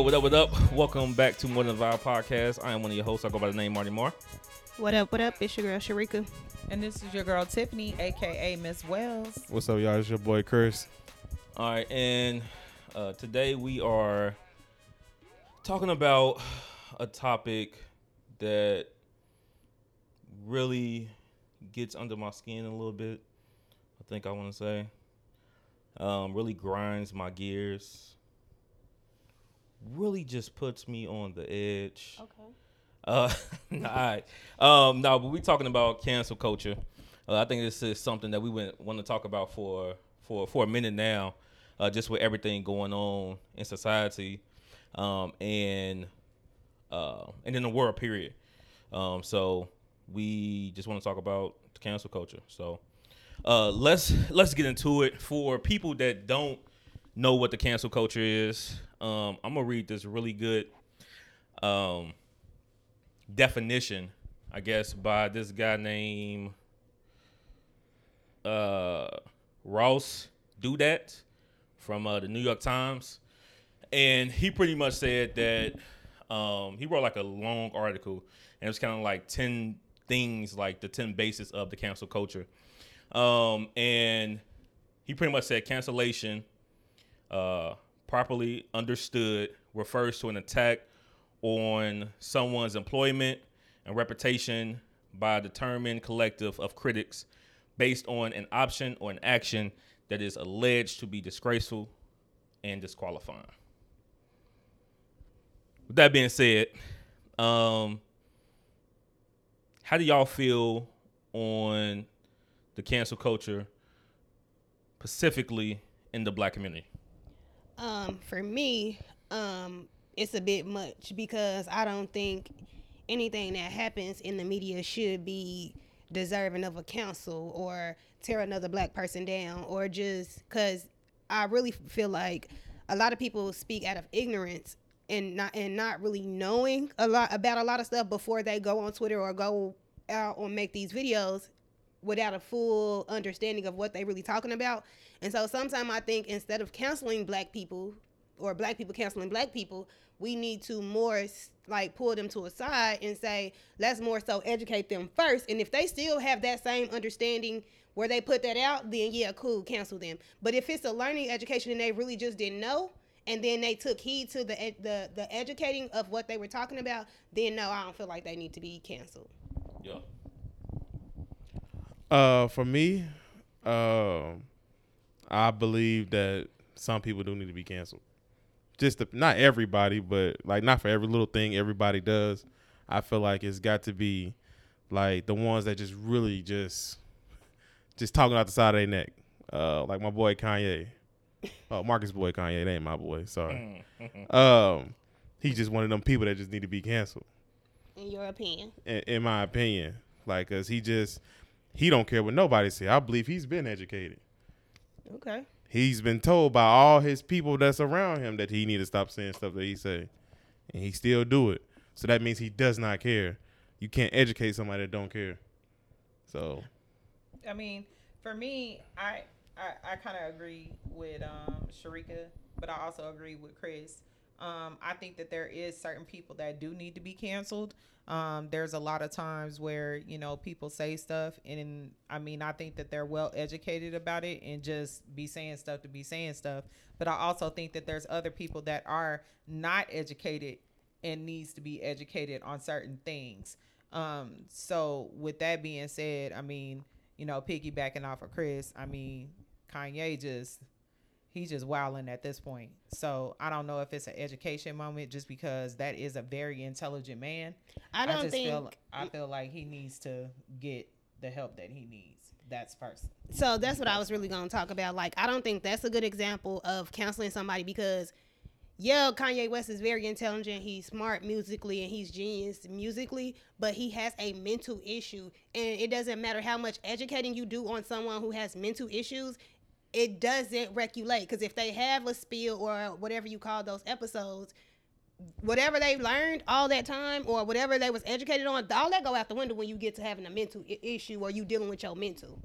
yo, what up, what up? Welcome back to More Than a Vibe podcast. I am one of your hosts. I go by the name Marty Moore. What up, what up? It's your girl Sharika. And this is your girl Tiffany, aka Miss Wells. What's up, y'all? It's your boy Chris. All right, and uh, today we are talking about a topic that really gets under my skin a little bit. I think I want to say, um, really grinds my gears. Really just puts me on the edge. Okay. Uh, all right. Um, no, but we're talking about cancel culture. Uh, I think this is something that we went, want to talk about for for for a minute now, uh, just with everything going on in society, um, and uh, and in the world. Period. Um, so we just want to talk about the cancel culture. So uh, let's let's get into it. For people that don't know what the cancel culture is, um, I'm gonna read this really good. Um, definition, I guess, by this guy named uh, Ross Douthat from uh, the New York Times, and he pretty much said that um, he wrote like a long article, and it was kind of like ten things, like the ten bases of the cancel culture, um, and he pretty much said cancellation, uh, properly understood, refers to an attack on someone's employment and reputation by a determined collective of critics based on an option or an action that is alleged to be disgraceful and disqualifying. With that being said, um, how do y'all feel on the cancel culture, specifically in the black community? Um, for me, um, it's a bit much because I don't think anything that happens in the media should be deserving of a counsel or tear another black person down or just because I really feel like a lot of people speak out of ignorance and not and not really knowing a lot about a lot of stuff before they go on Twitter or go out or make these videos without a full understanding of what they really talking about. And so sometimes I think instead of counseling black people or black people counseling black people, we need to more like pull them to a side and say, let's more so educate them first. And if they still have that same understanding where they put that out, then yeah, cool, cancel them. But if it's a learning education and they really just didn't know, and then they took heed to the the the educating of what they were talking about, then no, I don't feel like they need to be canceled. Yeah. Uh, for me, uh, I believe that some people do need to be canceled. Just to, not everybody, but like not for every little thing everybody does. I feel like it's got to be like the ones that just really just just talking out the side of their neck. Uh, like my boy Kanye. Oh, Marcus boy Kanye, that ain't my boy. Sorry. um, he's just one of them people that just need to be canceled. In your opinion? in, in my opinion. Like, cause he just he don't care what nobody say. I believe he's been educated. Okay. He's been told by all his people that's around him that he need to stop saying stuff that he say, and he still do it. So that means he does not care. You can't educate somebody that don't care. So I mean, for me, I I, I kind of agree with um, Sharika, but I also agree with Chris. Um, I think that there is certain people that do need to be canceled. Um, there's a lot of times where you know people say stuff, and I mean I think that they're well educated about it and just be saying stuff to be saying stuff. But I also think that there's other people that are not educated and needs to be educated on certain things. Um, so with that being said, I mean you know piggybacking off of Chris, I mean Kanye just he's just wilding at this point. So I don't know if it's an education moment just because that is a very intelligent man. I don't just think feel I feel like he needs to get the help that he needs. That's person. So that's what I was really going to talk about. Like, I don't think that's a good example of counseling somebody because, yeah, Kanye West is very intelligent. He's smart musically and he's genius musically, but he has a mental issue. And it doesn't matter how much educating you do on someone who has mental issues, it doesn't regulate. Because if they have a spill or whatever you call those episodes, whatever they learned all that time or whatever they was educated on, all that go out the window when you get to having a mental I- issue or you dealing with your mental.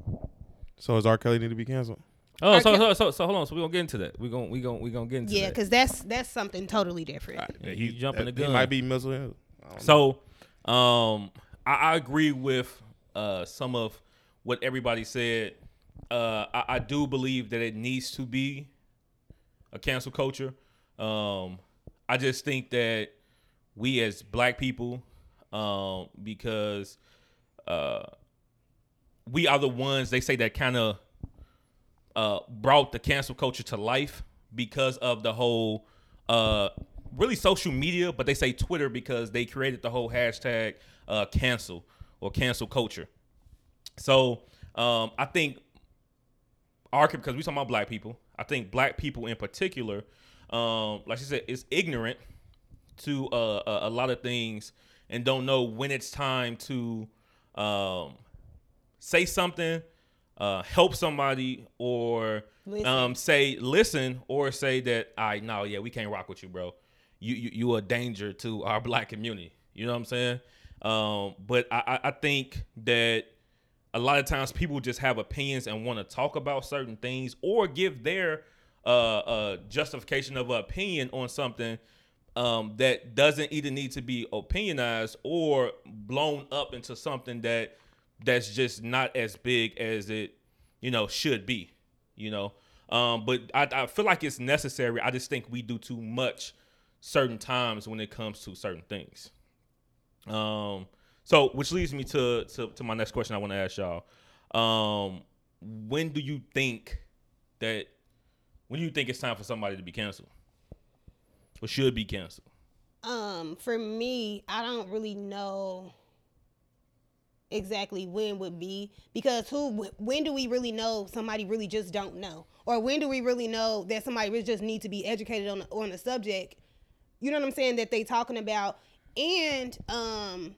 so does R. Kelly need to be canceled? Oh, Our so, ca- so so so hold on. So we gonna get into that. we're gonna we gonna we gonna get into Yeah, that. because that's that's something totally different. Yeah, you jumping the It gun. might be mental health. I don't know. So, um, I, I agree with uh, some of what everybody said. Uh, I, I do believe that it needs to be a cancel culture. Um, I just think that we as black people, um, because uh, we are the ones they say that kind of uh, brought the cancel culture to life because of the whole uh, really social media, but they say Twitter because they created the whole hashtag uh, cancel or cancel culture. So um, I think our because we talking about black people, I think black people in particular, um, like she said, is ignorant to uh, a, a lot of things and don't know when it's time to um, say something, uh, help somebody, or Listen. um, say listen, or say that I no, yeah, we can't rock with you, bro. You you you a danger to our black community. You know what I'm saying? Um, but I, I I think that a lot of times people just have opinions and want to talk about certain things or give their uh, uh, justification of opinion on something um, that doesn't either need to be opinionized or blown up into something that that's just not as big as it you know should be you know? Um, but I, I feel like it's necessary. I just think we do too much certain times when it comes to certain things. Um, so which leads me to, to to my next question I want to ask y'all. Um, when do you think that when do you think it's time for somebody to be canceled? Or should be canceled? Um, for me, I don't really know exactly when would be because who when do we really know somebody really just don't know or when do we really know that somebody really just need to be educated on on the subject you know what i'm saying that they talking about and um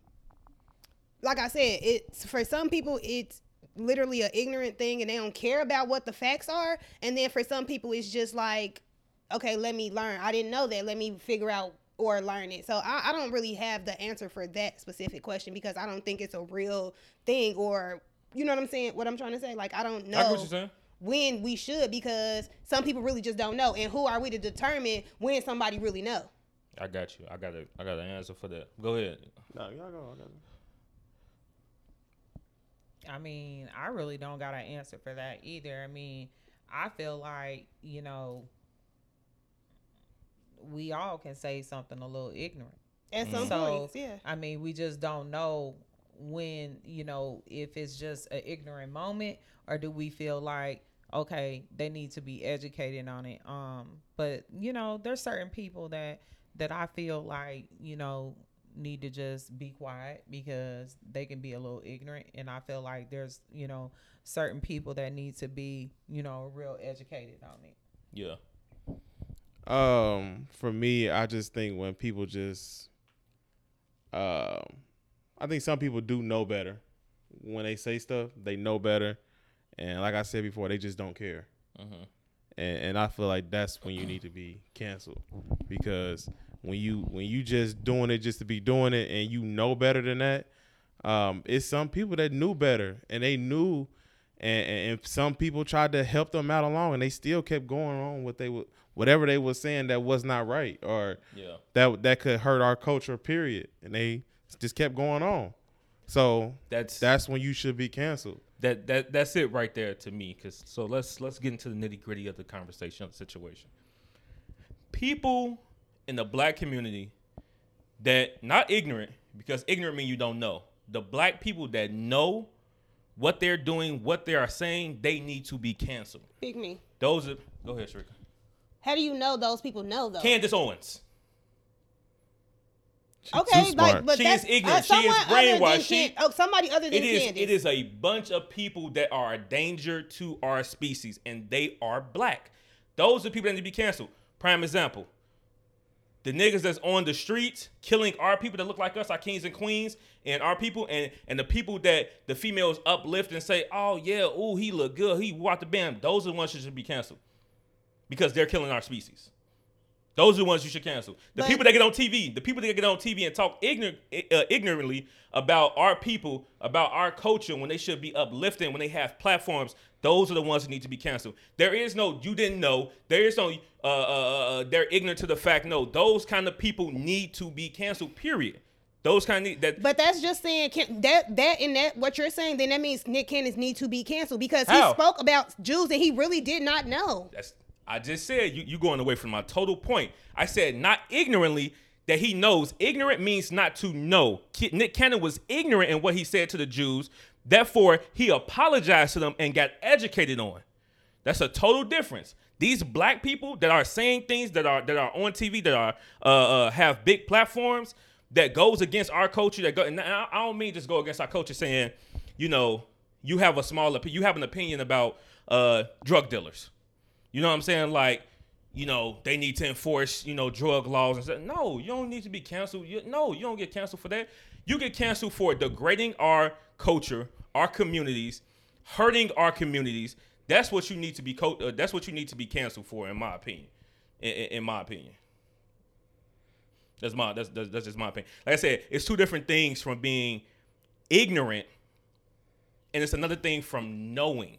like i said it's for some people it's literally an ignorant thing and they don't care about what the facts are and then for some people it's just like okay let me learn i didn't know that let me figure out or learn it so I, I don't really have the answer for that specific question because i don't think it's a real thing or you know what i'm saying what i'm trying to say like i don't know I what you're saying. when we should because some people really just don't know and who are we to determine when somebody really know I got you. I got a I got an answer for that. Go ahead. No, y'all go. I got it. I mean, I really don't got an answer for that either. I mean, I feel like, you know, we all can say something a little ignorant. at some So, points yeah I mean, we just don't know when, you know, if it's just an ignorant moment or do we feel like, okay, they need to be educated on it. Um, but you know, there's certain people that that I feel like, you know, need to just be quiet because they can be a little ignorant and I feel like there's, you know, certain people that need to be, you know, real educated on it. Yeah. Um, for me, I just think when people just, um, I think some people do know better when they say stuff. They know better, and like I said before, they just don't care. Mhm. And and I feel like that's when you need to be canceled because when you when you just doing it just to be doing it and you know better than that, um, it's some people that knew better and they knew. And, and some people tried to help them out along, and they still kept going on what they would, whatever they were saying that was not right, or Yeah. that that could hurt our culture. Period. And they just kept going on. So That's that's when you should be canceled. that that that's it right there to me. Cause so let's let's get into the nitty gritty of the conversation of the situation. People in the black community that not ignorant because ignorant mean you don't know. The black people that know what they're doing, what they are saying, they need to be canceled. pick me Those are go ahead, Sharika. how do you know those people know though Candace Owens. She's okay too smart. like but She that's is ignorant. uh, She is someone other than brainwashed. She- oh somebody other than It is Candace. it is a bunch of people that are a danger to our species, and they are black. Those are people that need to be canceled. Prime example. The niggas that's on the streets killing our people that look like us, our kings and queens, and our people, and and the people that the females uplift and say, "Oh yeah, oh he look good, he walked the band." Those are the ones that should be canceled because they're killing our species. Those are the ones you should cancel. The But- people that get on TV, the people that get on TV and talk ignorant, uh, ignorantly about our people, about our culture, when they should be uplifting, when they have platforms, those are the ones that need to be canceled. There is no, you didn't know. There is no, uh, uh, uh, they're ignorant to the fact. No, those kind of people need to be canceled. Period. Those kind of that. But that's just saying that that and that what you're saying. Then that means Nick Cannon need to be canceled because How? he spoke about Jews and he really did not know. That's I just said you you going away from my total point. I said not ignorantly that he knows. Ignorant means not to know. Nick Cannon was ignorant in what he said to the Jews. Therefore, he apologized to them and got educated on. That's a total difference. These black people that are saying things that are that are on TV that are uh, uh, have big platforms that goes against our culture. That go and I don't mean just go against our culture, saying, you know, you have a small you have an opinion about uh, drug dealers. You know what I'm saying? Like, you know, they need to enforce, you know, drug laws and stuff. No, you don't need to be canceled. You, no, you don't get canceled for that. You get canceled for degrading our culture, our communities, hurting our communities. That's what you need to be. Co- uh, that's what you need to be canceled for, in my opinion. In, in, in my opinion. That's my that's, that's that's just my opinion. Like I said, it's two different things from being ignorant, and it's another thing from knowing.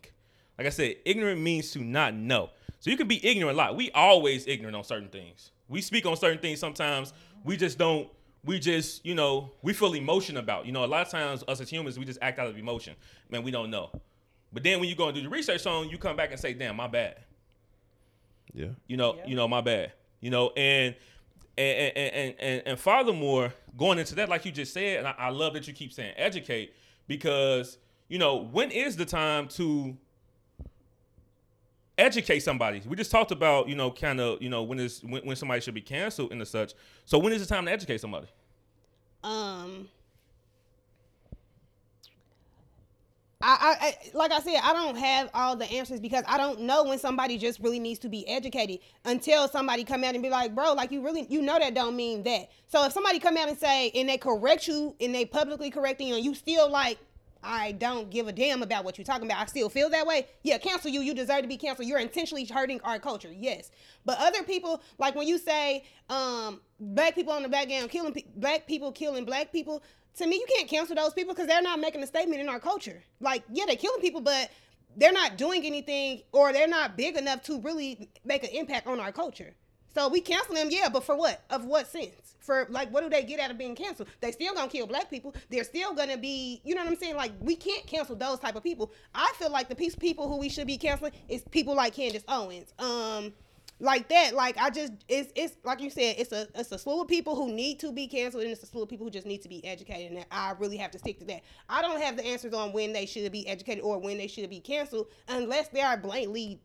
Like I said, ignorant means to not know. So you can be ignorant a lot. We always ignorant on certain things. We speak on certain things sometimes. We just don't. We just, you know, we feel emotion about. You know, a lot of times us as humans, we just act out of emotion. Man, we don't know. But then when you go and do the research on, you come back and say, "Damn, my bad." Yeah. You know, Yeah. you know, my bad. You know, and and and and, and, and furthermore, going into that, like you just said, and I, I love that you keep saying educate because you know when is the time to educate somebody? We just talked about you know kind of you know when is when, when somebody should be canceled and the such. So when is the time to educate somebody? Um, I, I, like I said, I don't have all the answers because I don't know when somebody just really needs to be educated until somebody come out and be like, bro, like you really you know that don't mean that. So if somebody come out and say and they correct you and they publicly correcting you and you still like I don't give a damn about what you're talking about. I still feel that way. Yeah, cancel you. You deserve to be canceled. You're intentionally hurting our culture. Yes. But other people, like when you say um, black people on the background killing pe- black people killing black people, to me, you can't cancel those people because they're not making a statement in our culture. Like, yeah, they're killing people, but they're not doing anything or they're not big enough to really make an impact on our culture. So we cancel them, yeah, but for what? Of what sense? For like, what do they get out of being canceled? They still gonna kill black people. They're still gonna be, you know what I'm saying? Like, we can't cancel those type of people. I feel like the piece of people who we should be canceling is people like Candace Owens. Um, like that. Like I just, it's it's like you said, it's a it's a slew of people who need to be canceled, and it's a slew of people who just need to be educated. And I really have to stick to that. I don't have the answers on when they should be educated or when they should be canceled, unless they are blatantly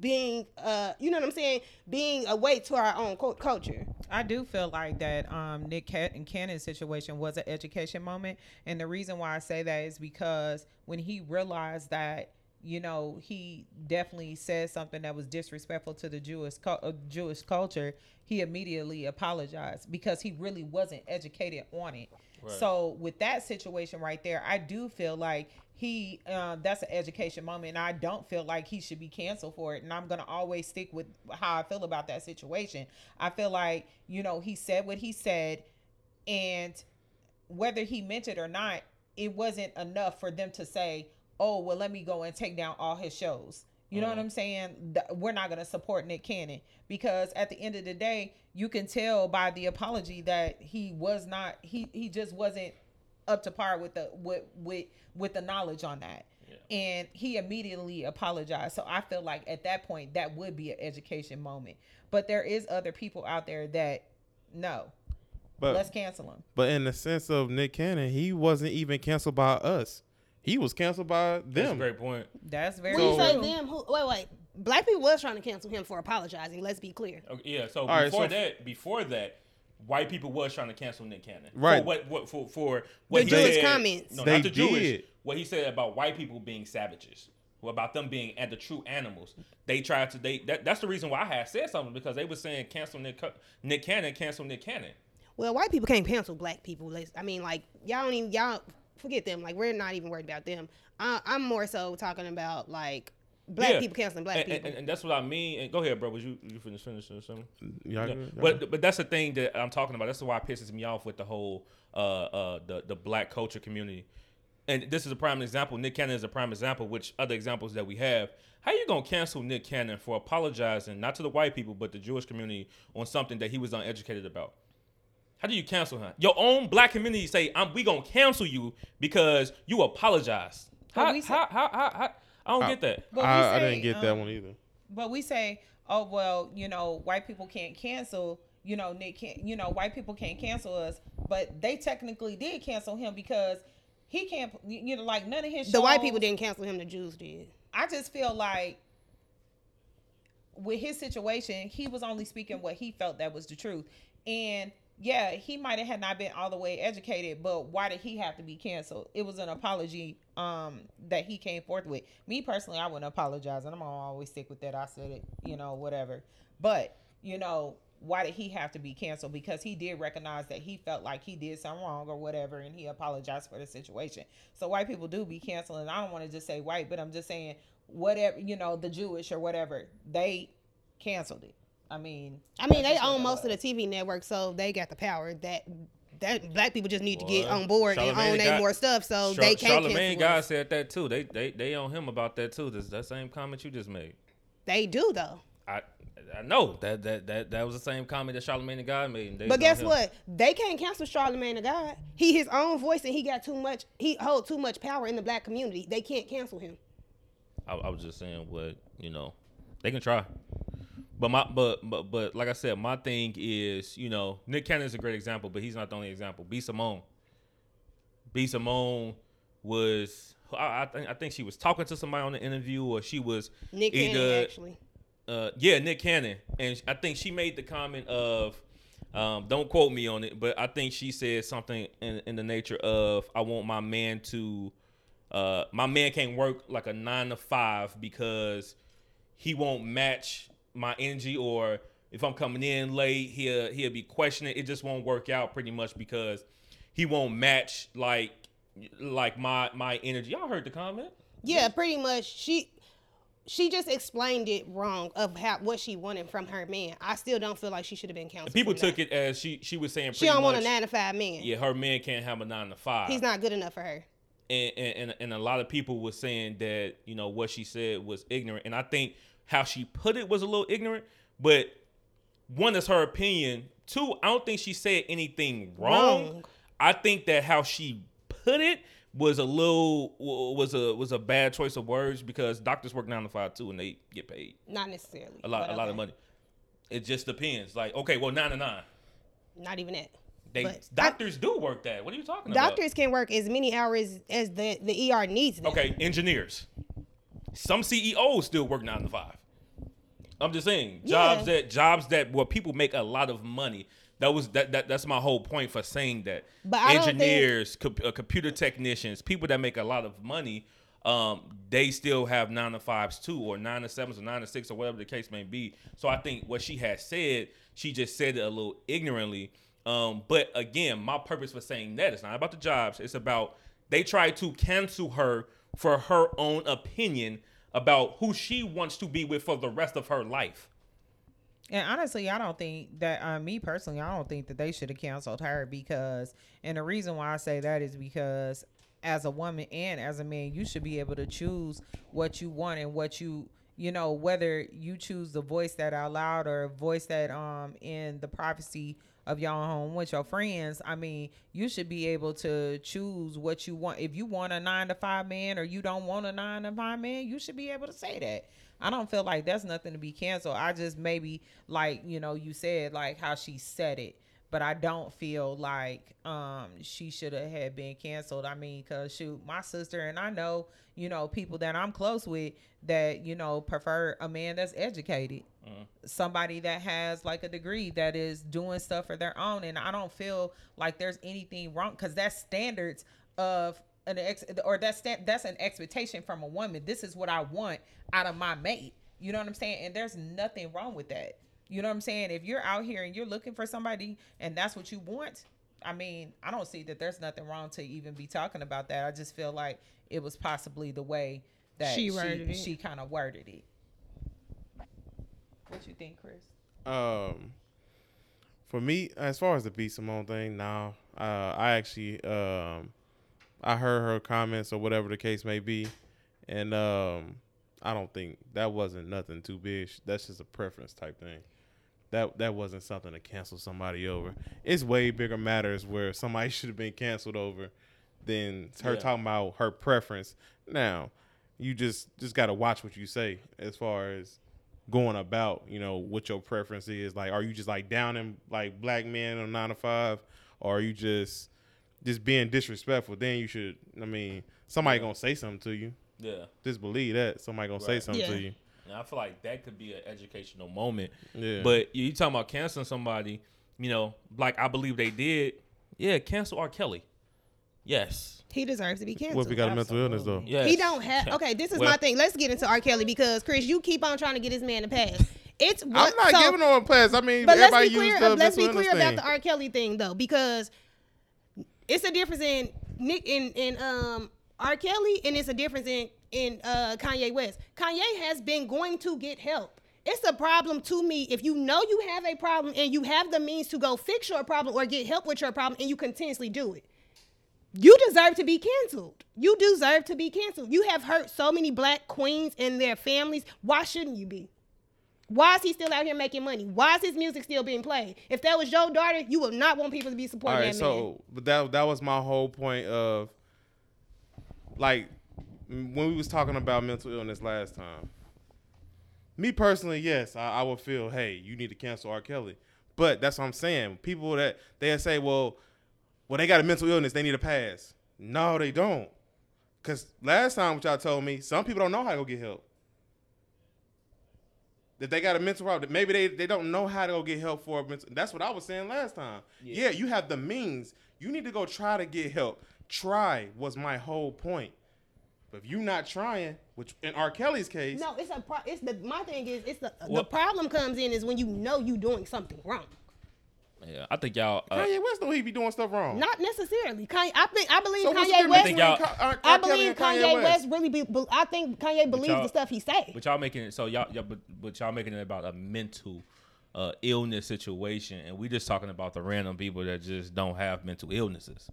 being uh you know what i'm saying? Being a weight to our own culture. I do feel like that um, Nick Cat- and Cannon's situation was an education moment, and the reason why I say that is because when he realized that you know he definitely said something that was disrespectful to the Jewish uh, Jewish culture, he immediately apologized because he really wasn't educated on it. So with that situation right there, I do feel like he uh, that's an education moment, and I don't feel like he should be canceled for it. And I'm gonna always stick with how I feel about that situation. I feel like you know he said what he said, and whether he meant it or not, it wasn't enough for them to say, "Oh, well, let me go and take down all his shows." You know what I'm saying? We're not going to support Nick Cannon because at the end of the day, you can tell by the apology that he was not he he just wasn't up to par with the with with with the knowledge on that. And he immediately apologized. So I feel like at that point that would be an education moment. But there is other people out there that no, But let's cancel him. but in the sense of Nick Cannon, he wasn't even canceled by us. He was canceled by That's a them. great point. That's very when you say them who wait wait black people was trying to cancel him for apologizing let's be clear Okay, yeah. So right, before so- that, before that, white people was trying to cancel Nick Cannon. Right. For what? What for? For what The he Jewish said- comments. No, They not the Jewish. did. What he said about white people being savages. About them being at the true animals. They tried to. They that, that's the reason why I had said something because they were saying cancel Nick Nick Cannon, cancel Nick Cannon. well white people can't cancel black people i mean like y'all don't even y'all forget them like we're not even worried about them I, i'm more so talking about like black Yeah. people canceling black and, people. And, and that's what I mean. And go ahead, bro. Was you you finish finish or something? Y'all Yeah. good? But but that's the thing that I'm talking about. That's why it pisses me off with the whole uh uh the the black culture community. And this is a prime example. Nick Cannon is a prime example. Which other examples that we have? How you gonna cancel Nick Cannon for apologizing not to the white people but the Jewish community on something that he was uneducated about? How do you cancel him? Your own black community say, "I'm we gonna cancel you because you apologize." But How, how, how, how, how, I don't I- get that. But we I, I didn't get that um, one either. But we say, oh well, you know, white people can't cancel. You know, Nick can't. You know, white people can't cancel us, but they technically did cancel him because he can't. You know, like none of his. the white people didn't cancel him. The Jews did. I just feel like with his situation, he was only speaking what he felt that was the truth. And yeah, he might have not been all the way educated, but why did he have to be canceled? It was an apology um that he came forth with. Me personally, I wouldn't apologize, and I'm gonna always stick with that. I said it, you know, whatever. But you know, why did he have to be canceled? Because he did recognize that he felt like he did something wrong or whatever, and he apologized for the situation. So white people do be canceling. I don't want to just say white, but I'm just saying whatever you know, the Jewish or whatever, they canceled it. I mean, I mean, they own it most of the TV network, so they got the power that that black people just need to get on board and own they got- more stuff, so Char- they can't Charlamagne cancel guy us. said that too. They they they on him about that too. That's that same comment you just made. They do though. I I know that that that that was the same comment that Charlamagne the guy made. But guess him. what? They can't cancel Charlamagne the God. He his own voice and he got too much. He hold too much power in the black community. They can't cancel him. I, I was just saying what you know. They can try. But my but but but like I said, my thing is you know Nick Cannon is a great example, but he's not the only example. B Simone, B Simone was I, I think I think she was talking to somebody on the interview, or she was Nick Cannon actually. uh, yeah, Nick Cannon, and I think she made the comment of, um, don't quote me on it, but I think she said something in, in the nature of, I want my man to, uh, my man can't work like a nine to five because he won't match my energy, or if I'm coming in late, he'll he'll be questioning. It just won't work out pretty much because he won't match like like my my energy. Y'all heard the comment? Yeah, pretty much. She she just explained it wrong of how what she wanted from her man. I still don't feel like she should have been counseled. People took that. it as she she was saying. She don't want a nine to five man. yeah, her man can't have a nine to five. He's not good enough for her. and, and and- and a lot of people were saying that you know what she said was ignorant, and I think how she put it was a little ignorant. But one is her opinion. Two, I don't think she said anything wrong. Wrong. I think that how she put it was a little was a was a bad choice of words because doctors work nine to five too, and they get paid Not necessarily. a lot a lot of money. It just depends. Like okay, well nine to nine. Not even that. They But I- doctors do work that. What are you talking about? Doctors can work as many hours as the the ER needs them. Okay, engineers. Some CEOs still work nine to five. I'm just saying jobs Yeah. that jobs that where people make a lot of money. That was that, that that's my whole point for saying that. But don't think- engineers, co- uh, computer technicians, people that make a lot of money, um, they still have nine to fives too, or nine to sevens, or nine to six, or whatever the case may be. So I think what she had said, she just said it a little ignorantly. Um, but again, my purpose for saying that is not about the jobs. It's about they try to cancel her for her own opinion about who she wants to be with for the rest of her life. And honestly, I don't think that uh, me personally, I don't think that they should have canceled her because, and the reason why I say that is because as a woman and as a man, you should be able to choose what you want and what you, you know, whether you choose the voice that out loud or voice that um in the privacy of your home with your friends. I mean, you should be able to choose what you want. If you want a nine to five man or you don't want a nine to five man, you should be able to say that. I don't feel like that's nothing to be canceled. I just maybe like, you know, you said like how she said it, but I don't feel like um she should have had been canceled. I mean, cuz shoot, my sister and I know, you know, people that I'm close with that, you know, prefer a man that's educated. Somebody that has like a degree that is doing stuff for their own and I don't feel like there's anything wrong cuz that's standards of an ex or that's sta- that's an expectation from a woman. This is what I want out of my mate. You know what I'm saying? And there's nothing wrong with that. You know what I'm saying? If you're out here and you're looking for somebody and that's what you want, I mean, I don't see that there's nothing wrong to even be talking about that. I just feel like it was possibly the way that She she she kind of worded it. What you think, Chris? Um, for me, as far as the B Simone thing, now uh, I actually um, I heard her comments or whatever the case may be, and um, I don't think that wasn't nothing too big. That's just a preference type thing. That that wasn't something to cancel somebody over. It's way bigger matters where somebody should have been canceled over than her Yeah. talking about her preference. Now, you just just got to watch what you say as far as going about, you know, what your preference is. Like, are you just like down in like black men on nine to five, or are you just just being disrespectful? Then you should. I mean, somebody gonna say something to you. Yeah. Just believe that somebody gonna say Right. something to you. And I feel like that could be an educational moment. Yeah. But you talking about canceling somebody, you know, like I believe they did. Yeah, cancel R. Kelly. Yes. He deserves to be canceled. what if he got a mental illness though? Yes. He don't have. Okay, this is Well- my thing. Let's get into R. Kelly because Chris, you keep on trying to get this man to pass. It's I'm not so- giving no one pass. I mean, But let's be clear. uh, let's be clear illness about the R. Kelly thing though, because it's a difference in Nick in in um R. Kelly and it's a difference in in uh Kanye West. Kanye has been going to get help. It's a problem to me if you know you have a problem and you have the means to go fix your problem or get help with your problem and you continuously do it. You deserve to be canceled. You deserve to be canceled. You have hurt so many black queens and their families. Why shouldn't you be? Why is he still out here making money? Why is his music still being played? If that was your daughter, you would not want people to be supporting right, that man. so but that that was my whole point of like when we was talking about mental illness last time. Me personally, yes, I, I would feel, hey, you need to cancel R. Kelly. But that's what I'm saying. People that they say, well, well, they got a mental illness, they need a pass. No, they don't. Cause last time what y'all told me, some people don't know how to go get help. That they got a mental problem. Maybe they, they don't know how to go get help for a mental. That's what I was saying last time. Yeah. you have the means. You need to go try to get help. Try was my whole point. But if you're not trying, which in R. Kelly's case, no, it's a pro- it's the my thing is it's the the problem comes in is when you know you're doing something wrong. Yeah, I think y'all. Uh, Kanye West know he be doing stuff wrong. Not necessarily. Kanye, I think I believe so Kanye difference West. think y'all- Ka- R. R. I Kelly believe and Kanye, West really be. be- I think Kanye believes the stuff he say. But y'all making it so y'all, y'all but, but y'all making it about a mental uh, illness situation, and we just talking about the random people that just don't have mental illnesses.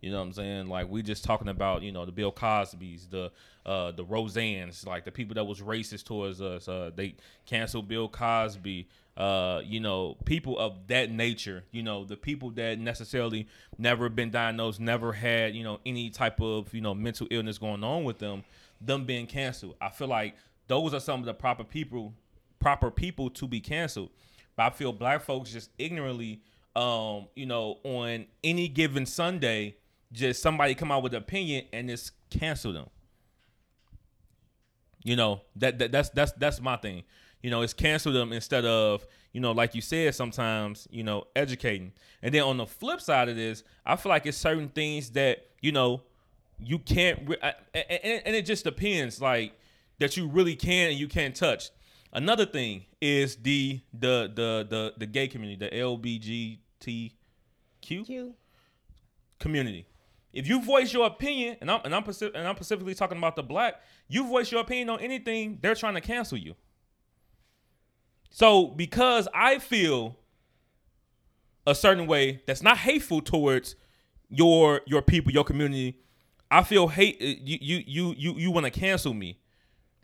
You know what I'm saying? Like we just talking about you know the Bill Cosby's, the uh, the Roseannes, like the people that was racist towards us. Uh, they canceled Bill Cosby. Uh, you know, people of that nature. You know, the people that necessarily never been diagnosed, never had you know any type of you know mental illness going on with them. Them being canceled. I feel like those are some of the proper people, proper people to be canceled. But I feel black folks just ignorantly, um, you know, on any given Sunday, just somebody come out with an opinion and just cancel them. You know that, that that's that's that's my thing. You know, it's cancel them instead of you know, like you said, sometimes you know, educating. And then on the flip side of this, I feel like it's certain things that you know you can't, re- I- and, and it just depends, like that you really can and you can't touch. Another thing is the the the the the gay community, the LBGTQ Q. community. If you voice your opinion, and I'm and I'm, and I'm specifically talking about the black, you voice your opinion on anything, they're trying to cancel you. So because I feel a certain way that's not hateful towards your your people, your community, I feel hate. uh, You you you you you want to cancel me?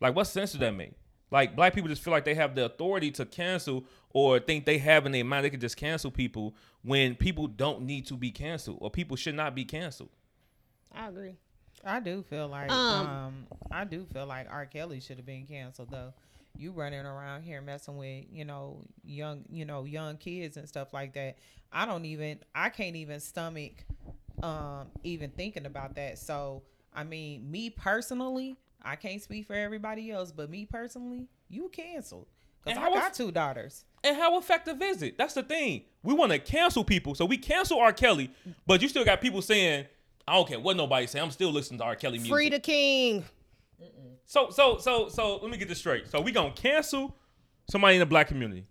Like what sense does that make? Like black people just feel like they have the authority to cancel or think they have in their mind they can just cancel people when people don't need to be canceled or people should not be canceled. I agree. I do feel like Um, um, I do feel like R. Kelly should have been canceled though. You running around here messing with you know young you know young kids and stuff like that. I don't even I can't even stomach um even thinking about that. So I mean, me personally, I can't speak for everybody else, but me personally, you canceled because And I got if- two daughters. And how effective is it? That's the thing. We want to cancel people, so we cancel R. Kelly, but you still got people saying, "I don't care what nobody say. I'm still listening to R. Kelly music." Free the king. So so so so let me get this straight. So we gonna cancel somebody in the black community.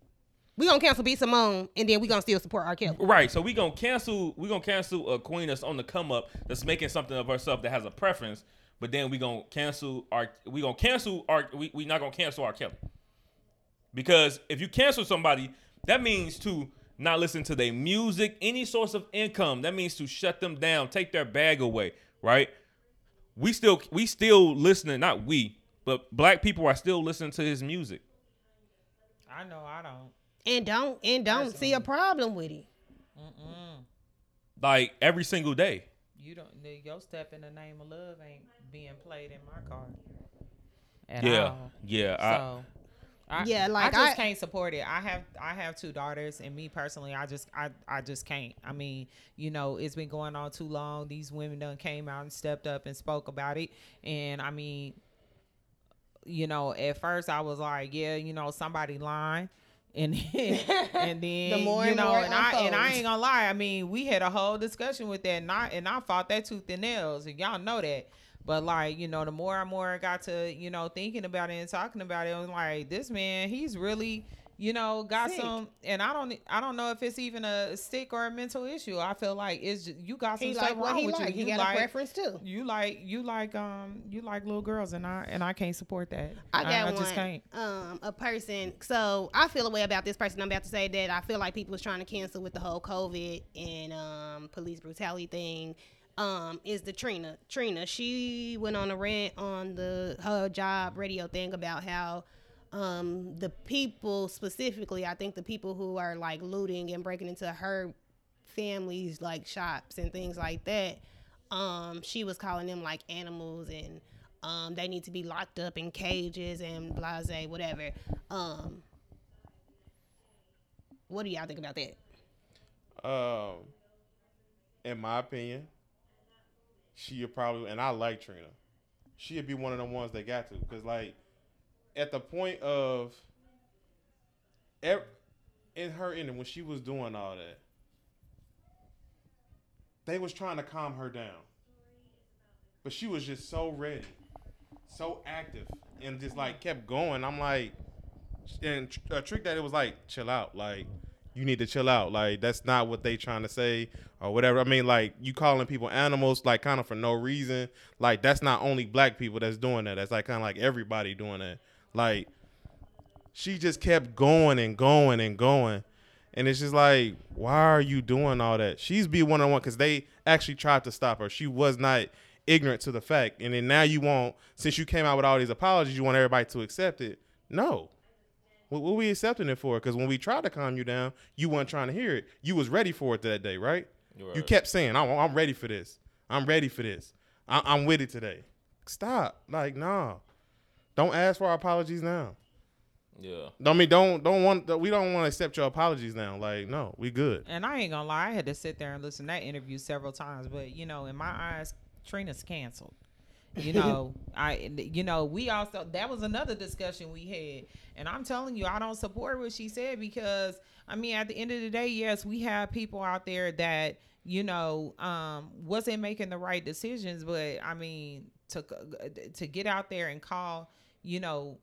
We gonna cancel B Simone and then we gonna still support R. Kelly. Right. So we gonna cancel we gonna cancel a queen that's on the come up that's making something of herself that has a preference. but then we gonna cancel our we gonna cancel our we we not gonna cancel R. Kelly. Because if you cancel somebody, that means to not listen to their music, any source of income. That means to shut them down, take their bag away, right? We still we still listening, not we, but black people are still listening to his music. I know I don't. and don't and don't see a problem with it. Like every single day. You don't. Your step in the name of love ain't being played in my car. At Yeah. all. Yeah. So, I, Yeah, like, I just I- can't support it. I have I have two daughters, and me personally, I just I I just can't. I mean, you know, it's been going on too long. These women done came out and stepped up and spoke about it, and I mean, you know, at first I was like, yeah, you know, somebody lying. And then, and then The more you and know, more and I and I ain't gonna lie. I mean, we had a whole discussion with that, and I and I fought that tooth and nails, and y'all know that. But like, you know, the more and more I got to, you know, thinking about it and talking about it, I was like, this man, he's really, you know, got Sick. some. And I don't, I don't know if it's even a sick or a mental issue. I feel like it's just, you got some He stuff like what wrong he with like. you. He you got like, a preference too. You like, you like, um, you like little girls, and I and I can't support that. I got I one. just can't. Um, a person. So I feel a way about this person. I'm about to say that I feel like people was trying to cancel with the whole COVID and um, police brutality thing. Um, is the Trina. Trina. She went on a rant on the her job radio thing about how um, the people specifically, I think the people who are like looting and breaking into her family's like shops and things like that. Um, she was calling them like animals and um, they need to be locked up in cages and blase, whatever. Um, what do y'all think about that? Um, in my opinion, she'd probably, and I like Trina. She'd be one of the ones that got to, because like, at the point of, in her ending when she was doing all that, they was trying to calm her down, but she was just so ready, so active, and just like kept going. I'm like, and a trick that it was like, chill out, like you need to chill out. Like that's not what they trying to say or whatever. I mean, like you calling people animals, like kind of for no reason. Like that's not only black people that's doing that. That's like kind of like everybody doing that. Like she just kept going and going and going. And it's just like, why are you doing all that? She's be one on one because they actually tried to stop her. She was not ignorant to the fact. And then now you want, since you came out with all these apologies, you want everybody to accept it. No. What, what we accepting it for? Because when we tried to calm you down, you weren't trying to hear it. You was ready for it that day, right? You kept saying, I'm, I'm ready for this. I'm ready for this. I, I'm with it today. Stop. Like, nah. Don't ask for our apologies now. Yeah. Don't mean don't don't want we don't want to accept your apologies now. Like no, we good. And I ain't gonna lie, I had to sit there and listen to that interview several times. But you know, in my eyes, Trina's canceled. You know, I you know we also that was another discussion we had, and I'm telling you, I don't support what she said because I mean, at the end of the day, yes, we have people out there that you know um, wasn't making the right decisions, but I mean to to get out there and call you know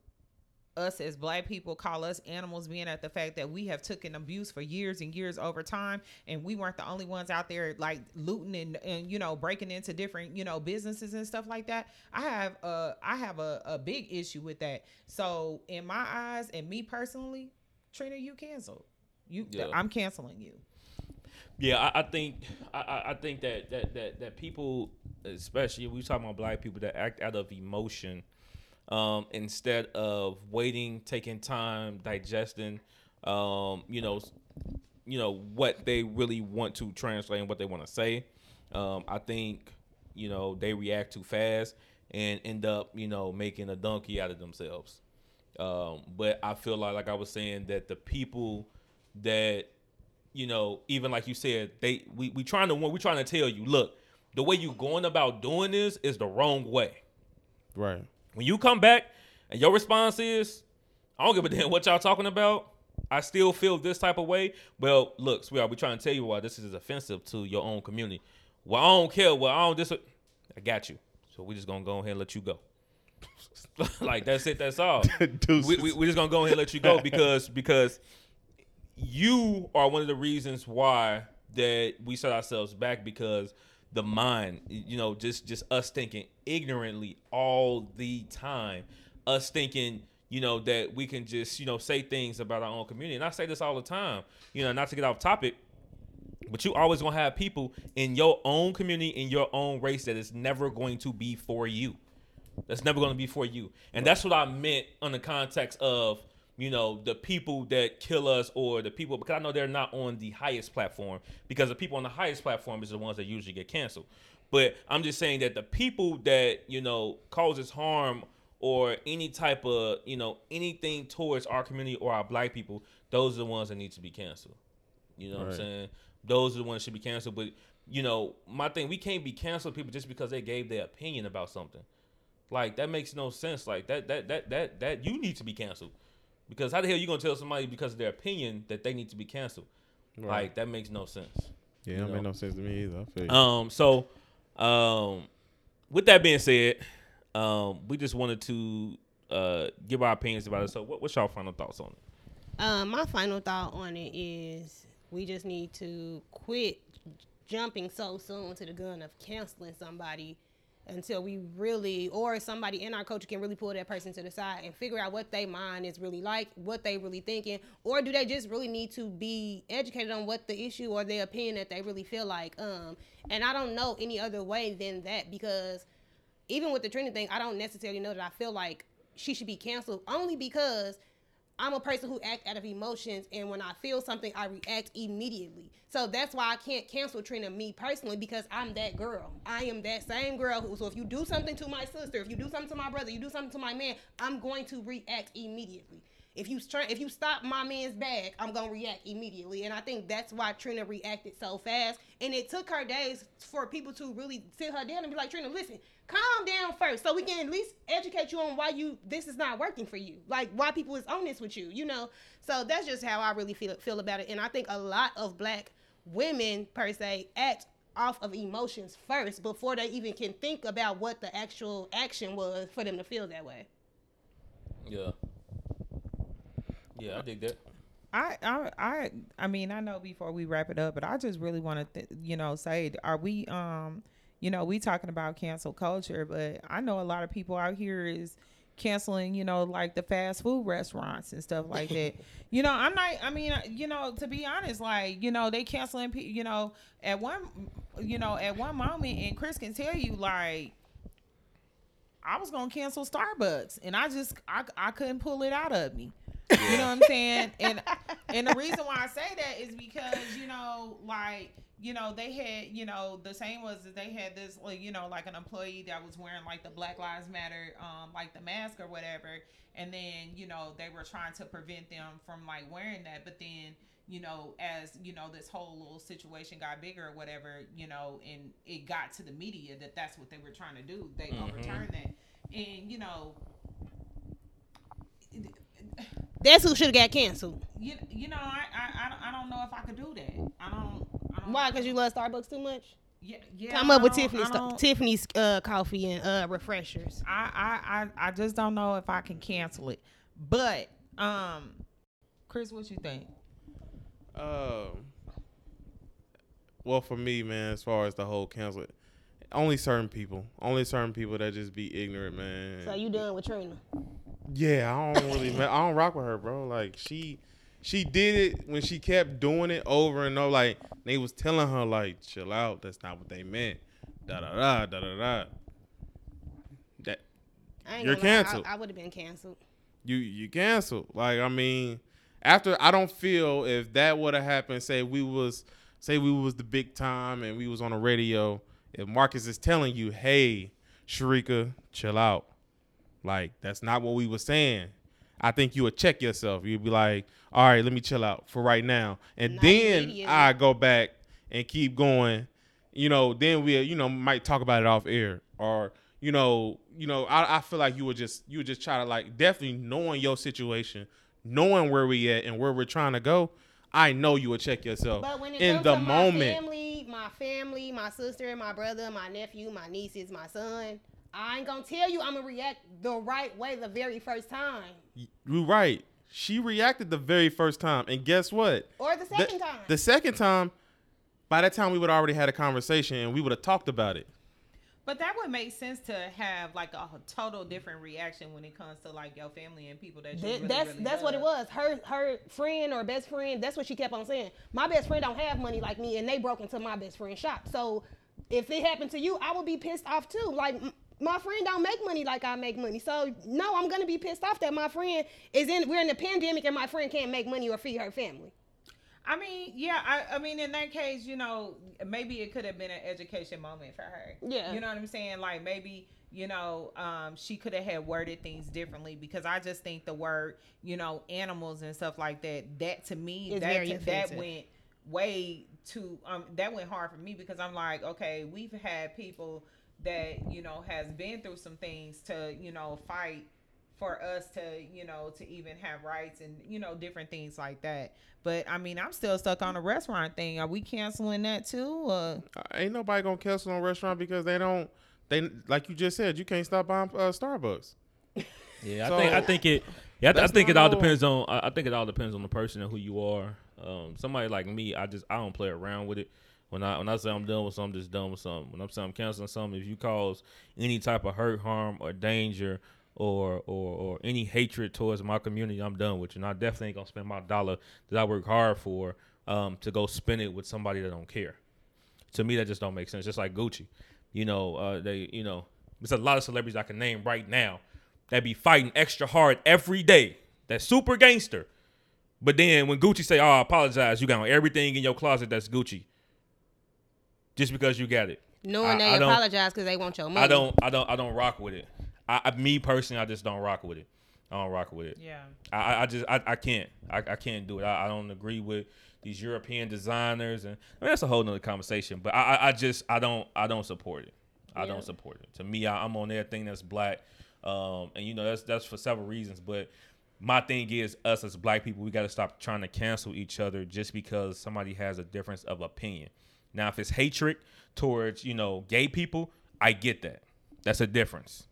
us as black people call us animals being at the fact that we have taken abuse for years and years over time and we weren't the only ones out there like looting and, and you know breaking into different you know businesses and stuff like that i have a i have a, a big issue with that. So in my eyes and me personally trina you canceled. You Yeah. i'm canceling you. Yeah, I, I think I- I, I think that, that that that people, especially we talking about black people that act out of emotion, um, instead of waiting, taking time, digesting, um, you know, you know what they really want to translate and what they want to say. Um, I think you know they react too fast and end up you know making a donkey out of themselves. Um, but I feel like, like I was saying, that the people that you know, even like you said, they we we trying to we trying to tell you, look, the way you going about doing this is the wrong way. Right. When you come back and your response is, I don't give a damn what y'all talking about. I still feel this type of way. Well, look, sweetheart, we trying to tell you why this is offensive to your own community. Well, I don't care. Well, I don't dis. I got you. So we just gonna go ahead and let you go. like that's it. That's all. We, we, we just gonna go ahead and let you go because because you are one of the reasons why that we set ourselves back because the mind. You know, just just us thinking ignorantly all the time. Us thinking, you know, that we can just you know say things about our own community. And I say this all the time. You know, not to get off topic. But you always gonna have people in your own community, in your own race, that is never going to be for you. That's never gonna be for you. And that's what I meant on the context of, you know, the people that kill us or the people because I know they're not on the highest platform because the people on the highest platform is the ones that usually get canceled. But I'm just saying that the people that, you know, causes harm or any type of, you know, anything towards our community or our black people, those are the ones that need to be canceled. You know what I'm saying? Those are the ones that should be canceled. But you know, my thing, we can't be canceled people just because they gave their opinion about something. Like that makes no sense. Like that that that that that you need to be canceled. Because how the hell you gonna tell somebody because of their opinion that they need to be canceled? Like that makes no sense. Yeah, you that know. make no sense to me either. I feel you. Um. So, um, with that being said, um, we just wanted to uh give our opinions about it. So, what, what's your final thoughts on it? Um, my final thought on it is we just need to quit jumping so soon to the gun of canceling somebody until we really or somebody in our culture can really pull that person to the side and figure out what their mind is really like, what they really thinking, or do they just really need to be educated on what the issue or their opinion that they really feel like. Um, and I don't know any other way than that because even with the trending thing, I don't necessarily know that I feel like she should be canceled only because I'm a person who act out of emotions, and when I feel something, I react immediately. So that's why I can't cancel Trina me personally because I'm that girl. I am that same girl who. So if you do something to my sister, if you do something to my brother, you do something to my man, I'm going to react immediately. If you try, if you stop my man's bag, I'm gonna react immediately, and I think that's why Trina reacted so fast. And it took her days for people to really sit her down and be like, Trina, listen, calm down first, so we can at least educate you on why you this is not working for you, like why people is on this with you, you know. So that's just how I really feel feel about it, and I think a lot of black women per se act off of emotions first before they even can think about what the actual action was for them to feel that way. Yeah. Yeah, I dig that. I, I I I mean I know before we wrap it up, but I just really want to th- you know say are we um you know we talking about cancel culture, but I know a lot of people out here is canceling you know like the fast food restaurants and stuff like that. you know I'm not I mean you know to be honest like you know they canceling pe- you know at one you know at one moment and Chris can tell you like I was gonna cancel Starbucks and I just I, I couldn't pull it out of me. You know what I'm saying? And and the reason why I say that is because you know, like you know, they had you know the same was that they had this like you know like an employee that was wearing like the Black Lives Matter um like the mask or whatever, and then you know they were trying to prevent them from like wearing that, but then you know as you know this whole little situation got bigger or whatever you know and it got to the media that that's what they were trying to do they overturned that and you know That's who should have got canceled. you, you know, I, I, I, I don't know if I could do that. I don't. I don't Why? Because you love Starbucks too much. Yeah, yeah. Come up with Tiffany's Tiffany's uh, coffee and uh, refreshers. I, I, I, I just don't know if I can cancel it. But, um, Chris, what you think? Um. Well, for me, man, as far as the whole cancel, only certain people, only certain people that just be ignorant, man. So you done with Trina? Yeah, I don't really, man, I don't rock with her, bro. Like she, she did it when she kept doing it over and over. Like they was telling her, like, chill out. That's not what they meant. Da da da da da da. That I You're lie, I- canceled. I, would have been canceled. you you canceled. Like I mean, after I don't feel if that would have happened, say we was say we was the big time and we was on the radio, if Marcus is telling you, hey, Sharika, chill out. Like that's not what we was saying. I think you would check yourself. You'd be like, all right, let me chill out for right now. And Not then. I go back and keep going. You know, then we you know might talk about it off air. Or, you know, you know, I, I feel like you would just you would just try to like definitely knowing your situation, knowing where we at and where we're trying to go, I know you would check yourself But when it in comes the to moment. my family, my family, my sister, my brother, my nephew, my nieces, my son, I ain't gonna tell you I'm gonna react the right way the very first time You're right. She reacted the very first time, and guess what? or the The- second time. The second time, by that time we would already had a conversation and we would have talked about it. But that would make sense to have like a total different reaction when it comes to like your family and people that you That- really, that's really that's what it was. Her her friend or best friend. That's what she kept on saying. My best friend don't have money like me, and they broke into my best friend's shop. So if it happened to you, I would be pissed off too. Like m- my friend don't make money like I make money. So no, I'm gonna be pissed off that my friend is in. We're in the pandemic, and my friend can't make money or feed her family. I mean, yeah, I, I mean, in that case, you know, maybe it could have been an education moment for her. Yeah. You know what I'm saying? Like maybe, you know, um, she could have had worded things differently because I just think the word, you know, animals and stuff like that, that to me, It's that, very that went way too, um, that went hard for me because I'm like, okay, we've had people that, you know, has been through some things to, you know, fight for us to you know to even have rights and you know different things like that but i mean i'm still stuck on the restaurant thing are we canceling that too uh Uh, ain't nobody gonna cancel on restaurant because they don't. They like you just said, you can't stop buying uh, Starbucks. Yeah, I think I think it. Yeah, I, th- I think it all whole- depends on. I I think it all depends on the person and who you are. Um, somebody like me, I just I don't play around with it. When I when I say I'm done with something, I'm just done with something. When I'm saying I'm canceling something, if you cause any type of hurt, harm, or danger, or or or any hatred towards my community, I'm done with you. And I definitely ain't gonna spend my dollar that I work hard for um, to go spend it with somebody that don't care. To me, that just don't make sense. Just like Gucci, you know, uh, they you know, there's a lot of celebrities I can name right now that be fighting extra hard every day. That's super gangster. But then when Gucci say, "Oh, I apologize," you got everything in your closet that's Gucci. Just because you got it. Knowing I- they I apologize because they want your money. I don't, I don't, I don't rock with it. I, I, me personally, I just don't rock with it. I don't rock with it. yeah I, I- I just, I, I can't, I, I can't do it. I, I don't agree with these European designers, and I mean that's a whole nother conversation. But I, I, I just, I don't, I don't support it. I Yeah. don't support it. To me, I, I'm on everything that's black, um, and you know that's that's for several reasons. But my thing is, us as black people, we got to stop trying to cancel each other just because somebody has a difference of opinion. Now, if it's hatred towards you know gay people, I get that. That's a difference.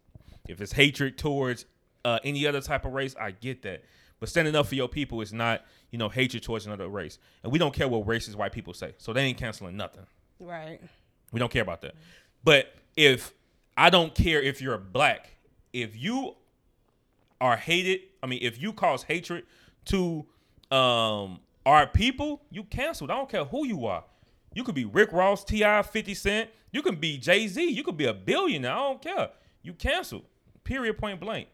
If it's hatred towards uh, any other type of race, I get that. But standing up for your people is not, you know, hatred towards another race. And we don't care what racist white people say. So they ain't canceling nothing. Right. We don't care about that. But if I don't care if you're black, if you are hated, I mean, if you cause hatred to um our people, you canceled. I don't care who you are. You could be Rick Ross, T.I., 50 Cent. You can be Jay-Z. You could be a billionaire. I don't care. You canceled. Period point blank.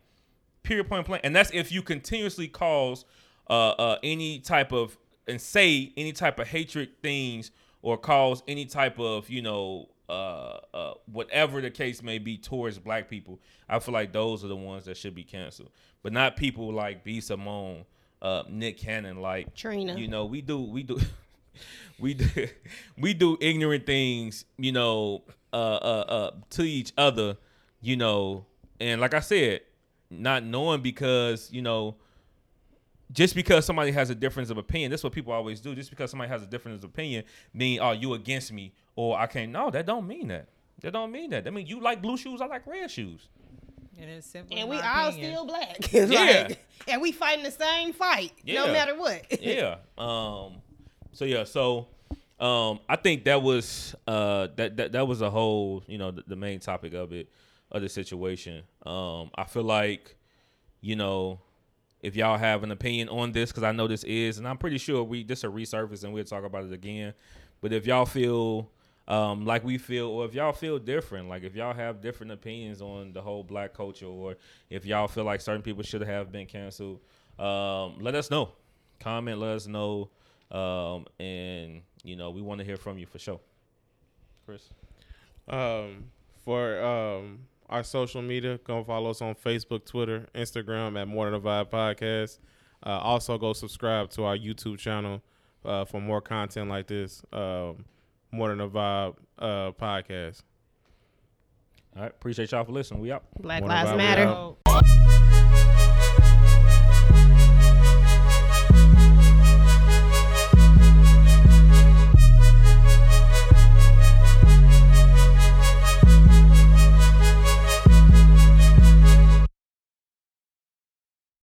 Period point blank. And that's if you continuously cause uh, uh, any type of and say any type of hatred things or cause any type of you know uh, uh, whatever the case may be towards black people. I feel like those are the ones that should be canceled, but not people like B Simone, uh, Nick Cannon, like Trina. You know, we do we do. We do, we do ignorant things, you know, uh, uh, uh, to each other, you know, and like I said, not knowing because you know, just because somebody has a difference of opinion, that's what people always do. Just because somebody has a difference of opinion, mean, oh, you against me, or I can't. No, that don't mean that. That don't mean that. I mean, you like blue shoes, I like red shoes. and it's simple And we all opinion. still black. Yeah. And we fighting the same fight, no matter what. yeah. Um. So yeah. So, um, I think that was uh that that that was a whole you know the, the main topic of it of the situation. Um, I feel like, you know, if y'all have an opinion on this, because I know this is, and I'm pretty sure we this a resurface and we'll talk about it again. But if y'all feel um, like we feel, or if y'all feel different, like if y'all have different opinions on the whole black culture, or if y'all feel like certain people should have been canceled, um, let us know. Comment, let us know, um, and you know we want to hear from you for sure. Chris, Um, for um our social media, go follow us on Facebook, Twitter, Instagram at More Than a Vibe Podcast. Uh, also, go subscribe to our YouTube channel uh, for more content like this. Um, More Than a Vibe uh, Podcast. all right, appreciate y'all for listening. We out. Black One Lives Matter. So-